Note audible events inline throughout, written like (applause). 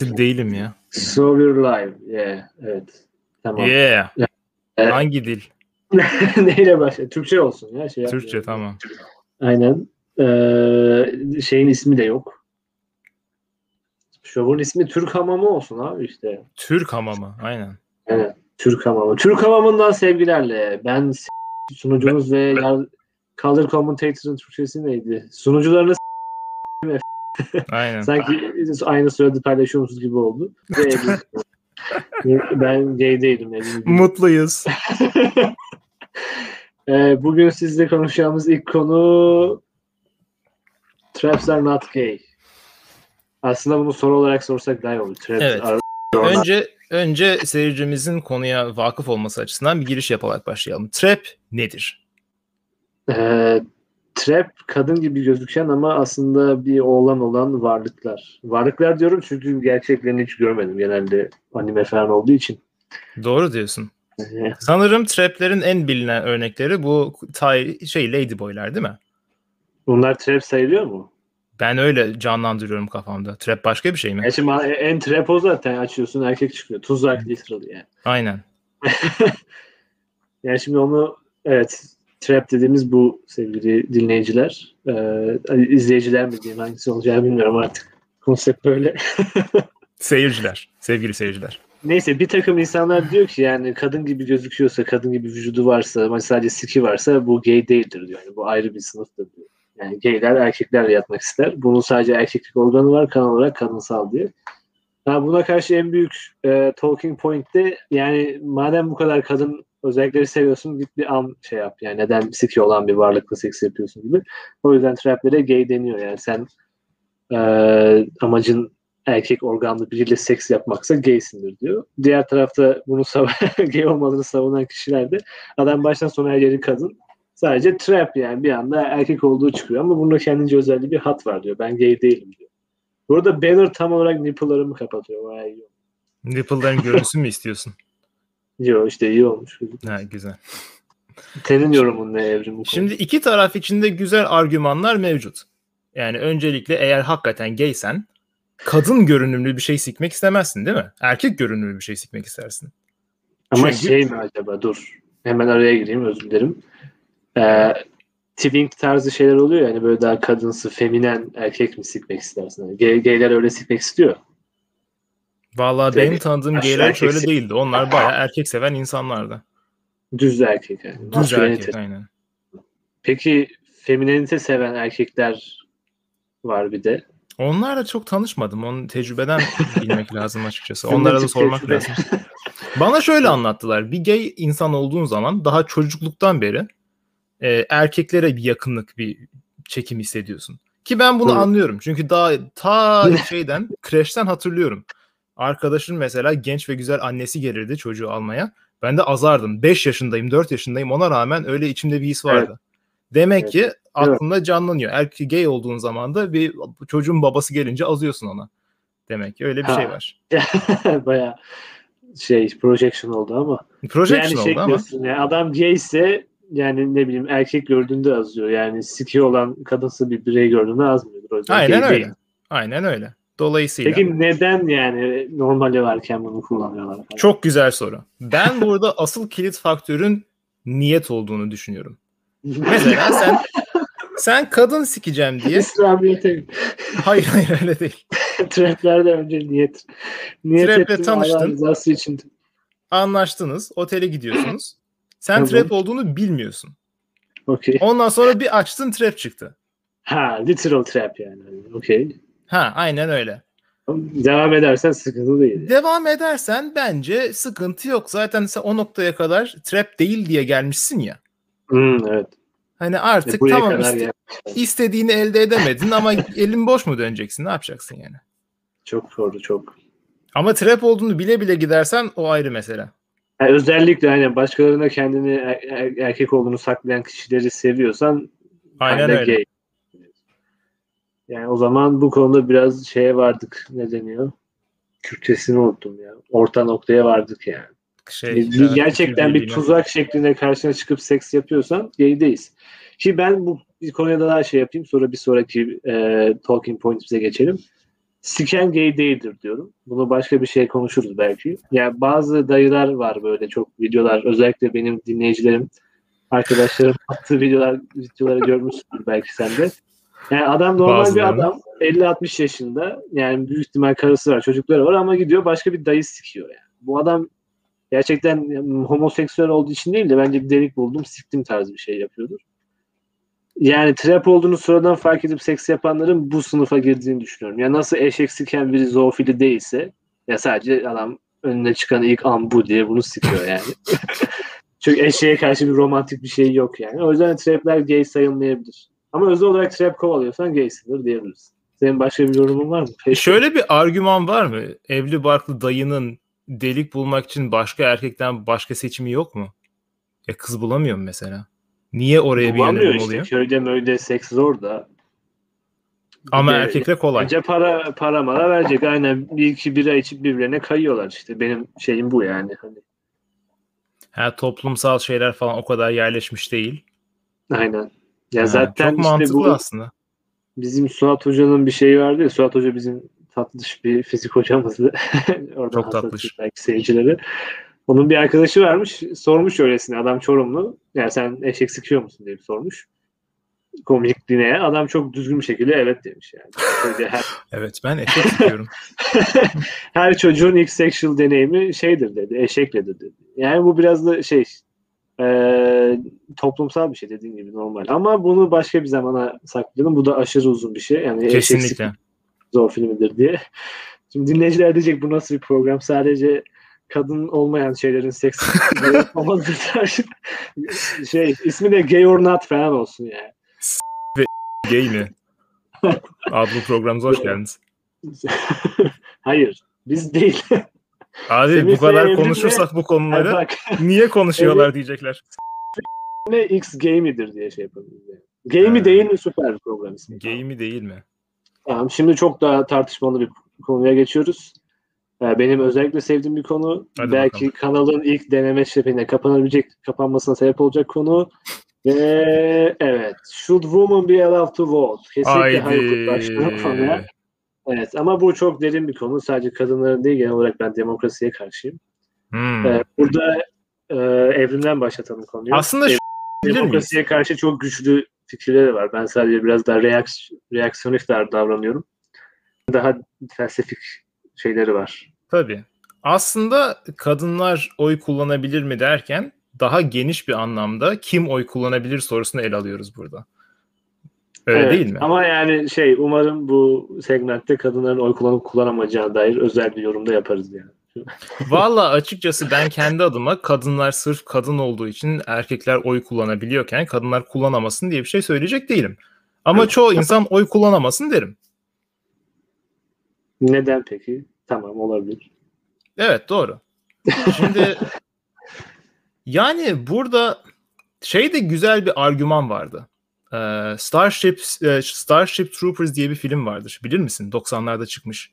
değilim ya. So we're live. Yeah. Evet. Tamam. Yeah. Evet. Hangi dil? (laughs) Neyle başla? Türkçe olsun ya. Şey Türkçe yapmayalım. tamam. Aynen. Ee, şeyin ismi de yok. Şovun ismi Türk Hamamı olsun abi işte. Türk hamamı. Aynen. Evet. Türk Hamamı. Türk Hamamı'ndan sevgilerle. Ben sunucunuz ve yar- Color Commentator'ın Türkçesi neydi? Sunucularını s- Aynen. (laughs) sanki aynı sırada paylaşıyormuşuz gibi oldu. Ve (laughs) ben gay değilim. Mutluyuz. (laughs) Ee, bugün sizle konuşacağımız ilk konu Traps are not gay. Aslında bunu soru olarak sorsak daha iyi olur. Traps Evet. are Önce önce seyircimizin konuya vakıf olması açısından bir giriş yaparak başlayalım. Trap nedir? Ee, trap kadın gibi gözüken ama aslında bir oğlan olan varlıklar. Varlıklar diyorum çünkü gerçeklerini hiç görmedim genelde anime falan olduğu için. Doğru diyorsun. Ee, Sanırım traplerin en bilinen örnekleri bu tay şey ladyboylar değil mi? Bunlar trap sayılıyor mu? Ben öyle canlandırıyorum kafamda. Trap başka bir şey mi? Ya şimdi en trap o zaten açıyorsun erkek çıkıyor. Tuzak literally yani. Aynen. (laughs) Yani şimdi onu evet trap dediğimiz bu sevgili dinleyiciler. Ee, izleyiciler mi diyeyim hangisi olacağını bilmiyorum artık. Konsept böyle. (laughs) Seyirciler. Sevgili seyirciler. Neyse bir takım insanlar diyor ki yani kadın gibi gözüküyorsa, kadın gibi vücudu varsa ama sadece siki varsa bu gay değildir diyor. Yani bu ayrı bir sınıftır diyor. Yani gayler erkeklerle yatmak ister. Bunun sadece erkeklik organı var, kan olarak kadınsal diye. Ha, buna karşı en büyük e, talking point de yani madem bu kadar kadın özellikleri seviyorsun git bir an şey yap. Yani neden siki olan bir varlıkla seks yapıyorsun gibi. O yüzden traplere gay deniyor. Yani sen e, amacın erkek organlı biriyle seks yapmaksa gaysindir diyor. Diğer tarafta bunu sav- (laughs) gay olmadığını savunan kişiler de adam baştan sona her yeri kadın. Sadece trap yani bir anda erkek olduğu çıkıyor ama bunda kendince özelliği bir hat var diyor. Ben gay değilim diyor. Burada banner tam olarak nipple'larımı kapatıyor. Vay. Nipple'ların görüntüsü mü istiyorsun? Yo işte iyi olmuş. Ha, güzel. Senin yorumun ne evrim? Şimdi iki taraf içinde güzel argümanlar mevcut. Yani öncelikle eğer hakikaten gaysen kadın görünümlü bir şey sikmek istemezsin değil mi? Erkek görünümlü bir şey sikmek istersin. Ama Çünkü- şey mi acaba dur. Hemen araya gireyim özür dilerim. Ee, twink tarzı şeyler oluyor yani böyle daha kadınsı, feminen erkek mi sikmek istersin? Yani gay, gayler öyle sikmek istiyor. Vallahi benim tanıdığım erkek şöyle değildi. Onlar bayağı erkek seven insanlardı. Düz erkek yani. Düz Maskülenite. erkek aynen. Peki feminenite seven erkekler var bir de. Onlarla çok tanışmadım. Onun tecrübeden (laughs) bilmek lazım açıkçası. Onlara da sormak lazım. Bana şöyle (laughs) anlattılar. Bir gay insan olduğun zaman daha çocukluktan beri e, erkeklere bir yakınlık, bir çekim hissediyorsun. Ki ben bunu anlıyorum. Çünkü daha ta (laughs) şeyden, kreşten hatırlıyorum. Arkadaşım mesela genç ve güzel annesi gelirdi çocuğu almaya. Ben de azardım. 5 yaşındayım, 4 yaşındayım. Ona rağmen öyle içimde bir his vardı. Demek Evet. ki aklında canlanıyor. Erkek gay olduğun zaman da bir çocuğun babası gelince azıyorsun ona. Demek ki öyle bir Ha. şey var. (laughs) Baya şey projection oldu ama. Projection yani şey oldu ama. diyorsun yani adam gay ise yani ne bileyim erkek gördüğünde azıyor. Yani siki olan kadınsı bir birey gördüğünde azmıyordur. O yüzden Aynen gay öyle. değil. Aynen öyle. Dolayısıyla. Peki neden yani normali varken bunu kullanıyorlar? falan? Çok güzel soru. Ben burada (laughs) asıl kilit faktörün niyet olduğunu düşünüyorum. Mesela sen sen kadın sikeceğim diye. İslamiyet'e Hayır hayır öyle değil. (laughs) traplerde önce niyet. Niyet Trap'le tanıştın. İçin. Anlaştınız. Otele gidiyorsunuz. Sen Tamam. trap olduğunu bilmiyorsun. Okey. Ondan sonra bir açtın trap çıktı. Ha literal trap yani. Okey. Ha aynen öyle. Devam edersen sıkıntı değil. Devam edersen bence sıkıntı yok. Zaten sen o noktaya kadar trap değil diye gelmişsin ya. Hmm, evet. Hani E, artık buraya tamam iste- istediğini elde edemedin ama elin boş mu döneceksin? Ne yapacaksın yani? Çok doğru çok. Ama trap olduğunu bile bile gidersen o ayrı mesele. Yani özellikle hani başkalarına kendini er- er- erkek olduğunu saklayan kişileri seviyorsan Aynen öyle. gay. Yani o zaman bu konuda biraz şeye vardık. Ne deniyor? Kürtçesini unuttum ya. Orta noktaya vardık yani. Şey, evet, gerçekten bir tuzak şeklinde karşına çıkıp seks yapıyorsan gaydeyiz. Ki ben bu konuya daha şey yapayım sonra bir sonraki e, talking point'imize geçelim. siken gay değildir diyorum. Bunu başka bir şey konuşuruz belki. Yani bazı dayılar var böyle çok videolar özellikle benim dinleyicilerim arkadaşlarım (laughs) attığı videolar videoları görmüşsündür belki sen de. Yani adam normal Bazılarını. bir adam 50-60 yaşında yani büyük ihtimal karısı var çocukları var ama gidiyor başka bir dayı sikiyor yani. Bu adam gerçekten homoseksüel olduğu için değil de bence bir delik buldum siktim tarzı bir şey yapıyordur. Yani trap olduğunu sonradan fark edip seks yapanların bu sınıfa girdiğini düşünüyorum. Ya nasıl eşek siken biri zoofili değilse ya sadece adam önüne çıkan ilk an bu diye bunu sikiyor yani. (laughs) Çünkü eşeğe karşı bir romantik bir şey yok yani. O yüzden trapler gay sayılmayabilir. Ama özel olarak trap kovalıyorsan gaysindir diyebiliriz. Senin başka bir yorumun var mı? E şöyle bir argüman var mı? Evli barklı dayının delik bulmak için başka erkekten başka seçimi yok mu? Ya kız bulamıyor mu mesela? Niye oraya bir Bulamıyor yönelim işte. oluyor? Köyde möyde seks zor da. Ama Bir erkekle kolay. Önce para para mara verecek. Aynen bir iki bira içip birbirine kayıyorlar işte. Benim şeyim bu yani. Hani, Ha, toplumsal şeyler falan o kadar yerleşmiş değil. aynen. Ya Ha, zaten çok işte mantıklı bu aslında. bizim Suat Hoca'nın bir şeyi vardı ya. Suat Hoca bizim tatlış bir fizik hocamızdı. (laughs) Oradan Çok tatlış. Belki seyircileri. Onun bir arkadaşı varmış. Sormuş öylesine. Adam Çorumlu. Yani sen eşek sikiyor musun diye sormuş. Komikliğine. Adam çok düzgün bir şekilde evet demiş yani. Her, (laughs) Evet ben eşek istiyorum. (laughs) her çocuğun ilk sexual deneyimi şeydir dedi. Eşekledir dedi. Yani bu biraz da şey e, toplumsal bir şey dediğin gibi normal. Ama bunu başka bir zamana saklayalım. Bu da aşırı uzun bir şey. Yani Kesinlikle. zor filmidir diye. Şimdi dinleyiciler diyecek bu nasıl bir program? Sadece kadın olmayan şeylerin seks (laughs) şey ismi de Gay or Not falan olsun yani. Gay mi? Adlı programımıza hoş geldiniz. (laughs) Hayır. Biz değil. Abi Semih bu kadar konuşursak bu Hayır, konuları bak niye konuşuyorlar diyecekler. ne X gay midir diye şey yapabiliriz. Yani. Mi Ha. değil mi süper program ismi. Gay mi değil mi? Tamam, şimdi çok daha tartışmalı bir konuya geçiyoruz. Ee, Benim özellikle sevdiğim bir konu. Hadi Belki bakalım. kanalın ilk deneme şefine kapanabilecek, kapanmasına sebep olacak konu. Ve evet. Should women be allowed to vote? Kesinlikle hayır konuya. Evet ama bu çok derin bir konu. Sadece kadınların değil genel olarak ben demokrasiye karşıyım. Hmm. Ee, burada e, evrimden başlatalım konuyu. Aslında şu bilir miyiz? Demokrasiye karşı çok güçlü fikirleri var. Ben sadece biraz daha reaks reaksiyonist davranıyorum. Daha felsefik şeyleri var. Tabii. Aslında kadınlar oy kullanabilir mi derken daha geniş bir anlamda kim oy kullanabilir sorusunu ele alıyoruz burada. Öyle Evet, değil mi? Ama yani şey umarım bu segmentte kadınların oy kullanıp kullanamayacağına dair özel bir yorumda yaparız yani. (laughs) Valla açıkçası ben kendi adıma kadınlar sırf kadın olduğu için erkekler oy kullanabiliyorken kadınlar kullanamasın diye bir şey söyleyecek değilim. Ama çoğu insan oy kullanamasın derim. Neden peki? Tamam olabilir. Evet doğru. Şimdi (laughs) yani burada şey de güzel bir argüman vardı. Ee, Starship e, Starship Troopers diye bir film vardır. Bilir misin? 90'larda çıkmış.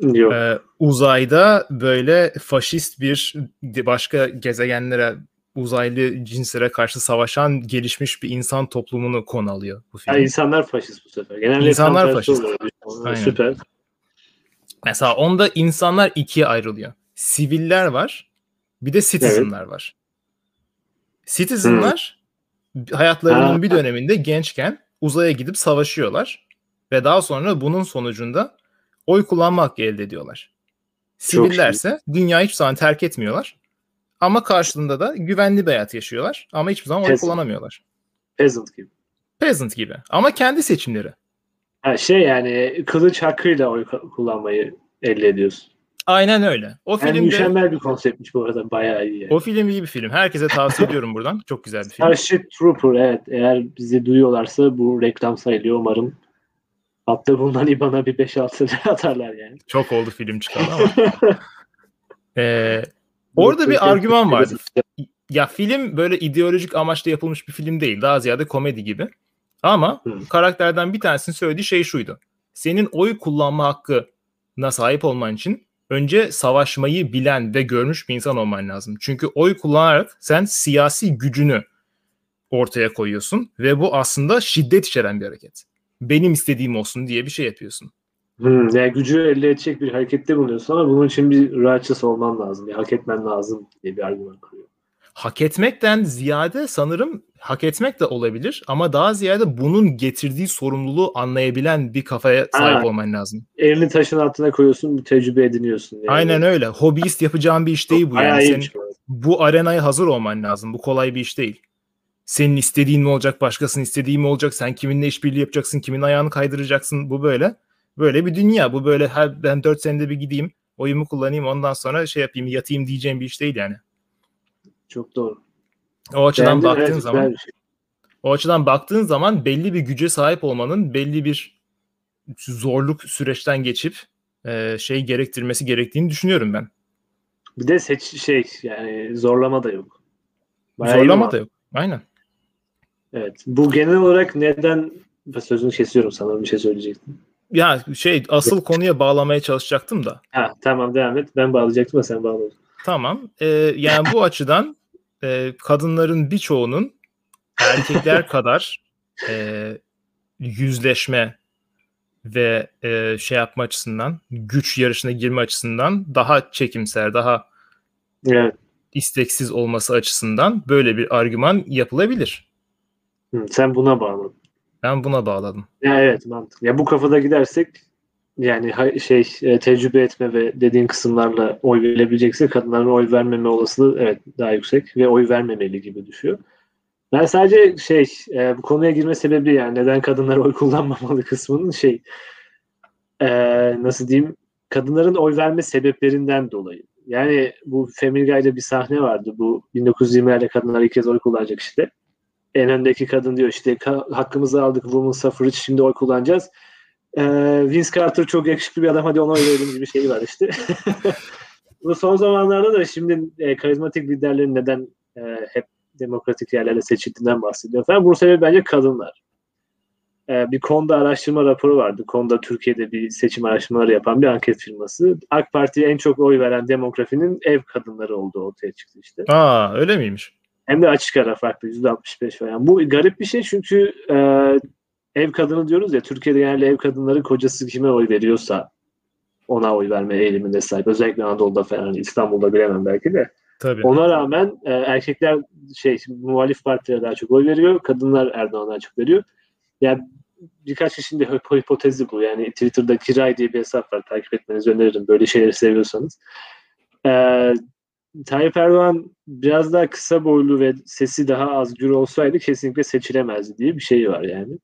Yok. Ee, uzayda böyle faşist bir başka gezegenlere uzaylı cinslere karşı savaşan gelişmiş bir insan toplumunu konu alıyor bu film. Ha, insanlar faşist bu sefer. Genelde İnsanlar faşist. oluyor. Süper. Mesela onda insanlar ikiye ayrılıyor. Siviller var, bir de citizenlar var. Citizenlar hayatlarının Ha. bir döneminde gençken uzaya gidip savaşıyorlar ve daha sonra bunun sonucunda oy kullanma hakkı elde ediyorlar. Sivillerse dünyayı hiçbir zaman terk etmiyorlar. Ama karşılığında da güvenli bir hayat yaşıyorlar ama hiçbir zaman oy Peasant. kullanamıyorlar. Peasant gibi. Peasant gibi. Ama kendi seçimleri. Ha, şey yani kılıç hakkıyla oy kullanmayı elde ediyorsun. Aynen öyle. O Yani filmde mükemmel bir konseptmiş bu arada. Bayağı iyi. Yani. o film iyi bir film. Herkese tavsiye ediyorum buradan. Çok güzel bir film. Starship Trooper evet. Eğer bizi duyuyorlarsa bu reklam sayılıyor umarım. Hatta bundan IBAN'a bir 5-6 lira (laughs) atarlar yani. Çok oldu film çıkalı ama. (laughs) Ee, Orada bir argüman vardı. ya film böyle ideolojik amaçla yapılmış bir film değil. Daha ziyade komedi gibi. Ama Hı. karakterden bir tanesinin söylediği şey şuydu. Senin oy kullanma hakkına sahip olman için önce savaşmayı bilen ve görmüş bir insan olman lazım. Çünkü oy kullanarak sen siyasi gücünü ortaya koyuyorsun ve bu aslında şiddet içeren bir hareket. Benim istediğim olsun diye bir şey yapıyorsun. Hmm, yani gücü elde edecek bir harekette bulunuyorsun ama bunun için bir righteous olman lazım. Bir hak etmen lazım diye bir argüman kuruyor. Hak etmekten ziyade sanırım hak etmek de olabilir ama daha ziyade bunun getirdiği sorumluluğu anlayabilen bir kafaya sahip Ha. olman lazım. Elini taşın altına koyuyorsun, bir tecrübe ediniyorsun. Yani. Aynen öyle. Hobbyist yapacağın bir iş değil bu yani. Senin bu. bu arenaya hazır olman lazım. Bu kolay bir iş değil. Senin istediğin mi olacak, başkasının istediği mi olacak? Sen kiminle işbirliği yapacaksın, kimin ayağını kaydıracaksın? Bu böyle. Böyle bir dünya. Bu böyle her ben 4 senede bir gideyim, oyumu kullanayım, ondan sonra şey yapayım, yatayım diyeceğim bir iş değil yani. Çok doğru. O açıdan Beğendim, baktığın evet, zaman şey. o açıdan baktığın zaman belli bir güce sahip olmanın belli bir zorluk süreçten geçip e, şey gerektirmesi gerektiğini düşünüyorum ben. Bir de seç şey yani zorlama da yok. Bayağı Zorlama ama- da yok. Aynen. Evet. Bu genel olarak neden sözünü kesiyorum sanırım bir şey söyleyecektim. Ya şey asıl konuya bağlamaya çalışacaktım da. Ha tamam devam et. Ben bağlayacaktım ama sen bağladın. Tamam. Ee, yani bu açıdan e, kadınların birçoğunun erkekler (laughs) kadar e, yüzleşme ve e, şey yapma açısından, güç yarışına girme açısından daha çekimser, daha Evet. isteksiz olması açısından böyle bir argüman yapılabilir. Hı, sen buna bağladın. Ben buna bağladım. Ya evet mantıklı. Ya bu kafada gidersek yani şey e, tecrübe etme ve dediğin kısımlarla oy verilebilecekse kadınların oy vermeme olasılığı evet daha yüksek ve oy vermemeli gibi düşüyor. Ben sadece şey e, bu konuya girme sebebi yani neden kadınlar oy kullanmamalı (laughs) kısmının şey e, nasıl diyeyim kadınların oy verme sebeplerinden dolayı. Yani bu Family bir sahne vardı. Bu 1920'lerde kadınlar ilk kez oy kullanacak işte. En öndeki kadın diyor işte "Ka- hakkımızı aldık woman suffrage şimdi oy kullanacağız. Ee, Vince Carter çok yakışıklı bir adam hadi ona oy verelim gibi bir şey var işte. (laughs) Bu son zamanlarda da şimdi e, karizmatik liderlerin neden e, hep demokratik yerlerde seçildiğinden bahsediyor falan. Bunun sebebi bence kadınlar. E, bir konuda araştırma raporu vardı. Konuda Türkiye'de bir seçim araştırmaları yapan bir anket firması. AK Parti'ye en çok oy veren demografinin ev kadınları olduğu ortaya çıktı işte. Aa öyle miymiş? Hem de açık ara farklı %65 falan. Bu garip bir şey çünkü e, ev kadını diyoruz ya Türkiye'de genelde ev kadınları kocası kime oy veriyorsa ona oy verme eğiliminde sahip. Özellikle Anadolu'da falan hani İstanbul'da bilemem belki de. Tabii. Ona rağmen e, erkekler şey muhalif partilere daha çok oy veriyor. Kadınlar Erdoğan'a daha çok veriyor. Yani birkaç kişinin de hip- hipotezi bu. Yani Twitter'da Kiray diye bir hesap var. Takip etmenizi öneririm. Böyle şeyleri seviyorsanız. Ee, Tayyip Erdoğan biraz daha kısa boylu ve sesi daha az gür olsaydı kesinlikle seçilemezdi diye bir şey var yani.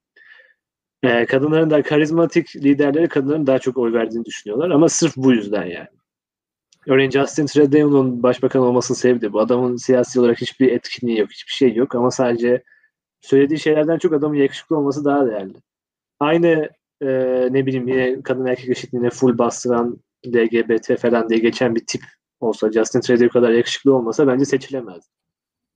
Ee, kadınların da karizmatik liderleri kadınların daha çok oy verdiğini düşünüyorlar ama sırf bu yüzden yani. Örneğin Justin Trudeau'nun başbakan olmasının sebebi de bu. Adamın siyasi olarak hiçbir etkinliği yok, hiçbir şey yok ama sadece söylediği şeylerden çok adamın yakışıklı olması daha değerli. Aynı e, ne bileyim yine kadın erkek eşitliğine full bastıran LGBT falan diye geçen bir tip olsa Justin Trudeau kadar yakışıklı olmasa bence seçilemez.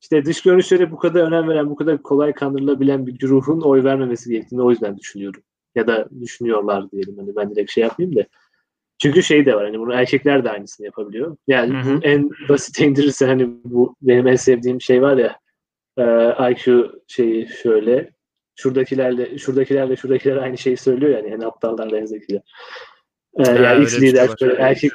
İşte dış görünüşlere bu kadar önem veren, bu kadar kolay kandırılabilen bir güruhun oy vermemesi gerektiğini o yüzden düşünüyorum. Ya da düşünüyorlar diyelim. Hani ben direkt şey yapmayayım da. Çünkü şey de var hani bunu erkekler de aynısını yapabiliyor. Yani Hı hı. en basit indirirse hani bu benim en sevdiğim şey var ya e, IQ şeyi şöyle şuradakilerle şuradakilerle şuradakiler aynı şeyi söylüyor yani en aptallarla en zekiler. E, yani şey lider şöyle erkek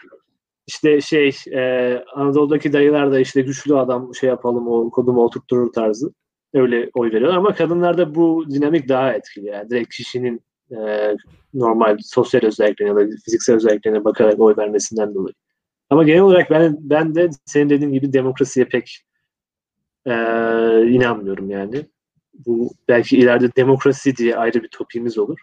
işte şey e, Anadolu'daki dayılar da işte güçlü adam şey yapalım o kodumu oturtturur tarzı öyle oy veriyorlar ama kadınlarda bu dinamik daha etkili yani direkt kişinin e, normal sosyal özelliklerine ya da fiziksel özelliklerine bakarak oy vermesinden dolayı. Ama genel olarak ben ben de senin dediğin gibi demokrasiye pek e, inanmıyorum yani. Bu belki ileride demokrasi diye ayrı bir topimiz olur.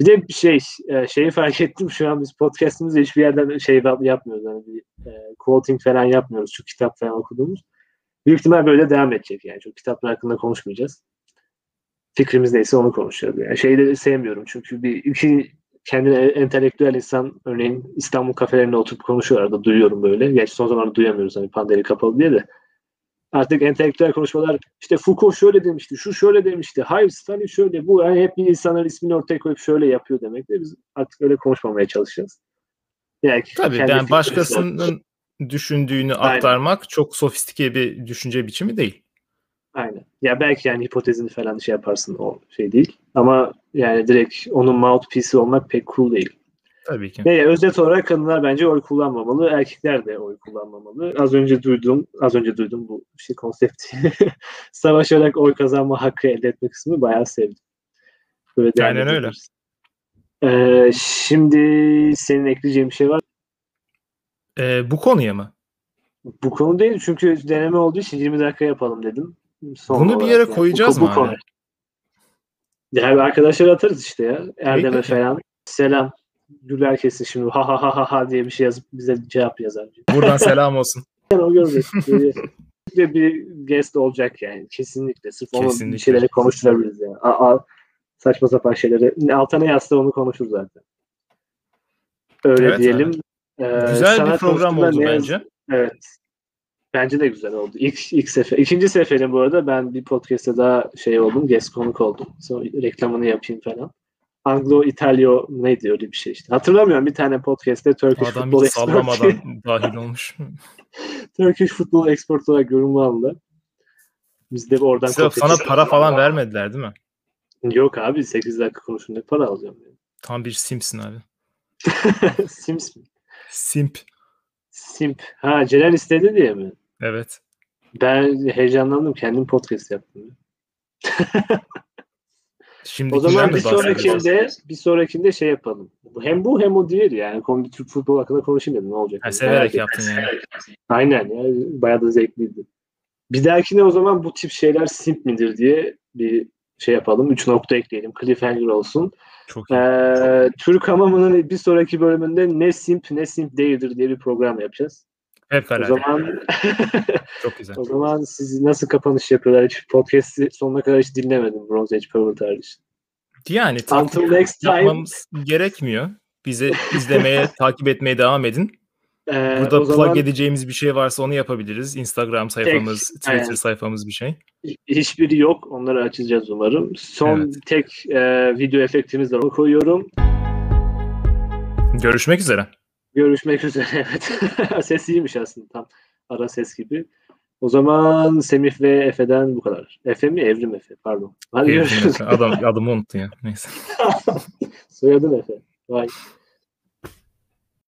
Bir de bir şey e, şeyi fark ettim şu an biz podcastımızda hiçbir yerden şey yapmıyoruz. Yani bir e, quoting falan yapmıyoruz. Şu kitap falan okuduğumuz. Büyük ihtimal böyle devam edecek yani. Çok kitaplar hakkında konuşmayacağız. Fikrimiz neyse onu konuşacağız. Yani şeyi sevmiyorum çünkü bir iki kendine entelektüel insan örneğin İstanbul kafelerinde oturup konuşuyorlar da duyuyorum böyle. Gerçi son zamanlarda duyamıyoruz hani pandemi kapalı diye de. Artık entelektüel konuşmalar işte Foucault şöyle demişti, şu şöyle demişti, hayır Stalin şöyle, bu yani hep bir insanların ismini ortaya koyup şöyle yapıyor demek de biz artık öyle konuşmamaya çalışacağız. Yani Tabii yani başkasının düşündüğünü Aynen. aktarmak çok sofistike bir düşünce biçimi değil. Aynen. Ya belki yani hipotezini falan şey yaparsın o şey değil. Ama yani direkt onun mouthpiece'i olmak pek cool değil. Tabii ki. Ne, özet olarak kadınlar bence oy kullanmamalı. Erkekler de oy kullanmamalı. Az önce duydum, az önce duydum bu şey konsepti. (laughs) Savaşarak oy kazanma hakkı elde etme kısmını bayağı sevdim. Böyle Aynen öyle. Ee, şimdi senin ekleyeceğin bir şey var. Ee, bu konuya mı? Bu konu değil çünkü deneme olduğu için 20 dakika yapalım dedim. Son Bunu bir yere yani. koyacağız bu, mı bu abi? Ya arkadaşlar atarız işte ya. Erdem'e falan. Selam. Güler kesin şimdi ha ha ha ha ha diye bir şey yazıp bize cevap yazar. Buradan selam olsun. (laughs) o görecek. bir, bir guest olacak yani. Kesinlikle. Sırf Kesinlikle. onu bir şeyleri konuşturabiliriz yani. Aa, saçma sapan şeyleri. Altına yazsa onu konuşur zaten. Öyle evet, diyelim. Ee, güzel bir program oldu bence. Yaz... Evet. Bence de güzel oldu. İlk, ilk sefer. İkinci seferim bu arada ben bir podcast'te daha şey oldum. Guest konuk oldum. Sonra reklamını yapayım falan. Anglo İtalyo neydi öyle bir şey işte. Hatırlamıyorum bir tane podcast'te Turkish Adam Football Expert. sallamadan (laughs) dahil olmuş. (laughs) Turkish Football Expert olarak yorumlu aldı. Biz de oradan Size sana para falan vermediler değil mi? Yok abi 8 dakika konuşun ne para alacağım yani. Tam bir simsin abi. (laughs) Sims mi? Simp. Simp. Ha Celal istedi diye mi? Evet. Ben heyecanlandım. Kendim podcast yaptım. Şimdi o zaman bir sonrakinde bir sonrakinde şey yapalım. Hem bu hem o diğer yani. Kombi Türk futbol hakkında konuşayım dedim. Ne olacak? Ha, severek yaptın yani. Aynen ya. Bayağı da zevkliydi. Bir dahakine o zaman bu tip şeyler simp midir diye bir şey yapalım. Üç nokta ekleyelim. Cliffhanger olsun. Çok iyi. Ee, Türk hamamının bir sonraki bölümünde ne simp ne simp değildir diye bir program yapacağız. Hep O zaman (laughs) çok güzel. o zaman siz nasıl kapanış yapıyorlar? Hiç podcast'i sonuna kadar hiç dinlemedim Bronze Age Power tarih. Yani Until next time. yapmamız gerekmiyor. Bizi izlemeye, (laughs) takip etmeye devam edin. Ee, Burada plug zaman, edeceğimiz bir şey varsa onu yapabiliriz. Instagram sayfamız, tek, Twitter aynen. sayfamız bir şey. Hiçbiri yok. Onları açacağız umarım. Son evet. tek e, video efektimiz de koyuyorum. Görüşmek üzere. Görüşmek üzere (laughs) evet. ses iyiymiş aslında tam ara ses gibi. O zaman Semih ve Efe'den bu kadar. Efe mi? Evrim Efe. Pardon. Hadi görüşürüz. Adam, adımı unuttu ya. Neyse. (laughs) Soyadın Efe. Vay.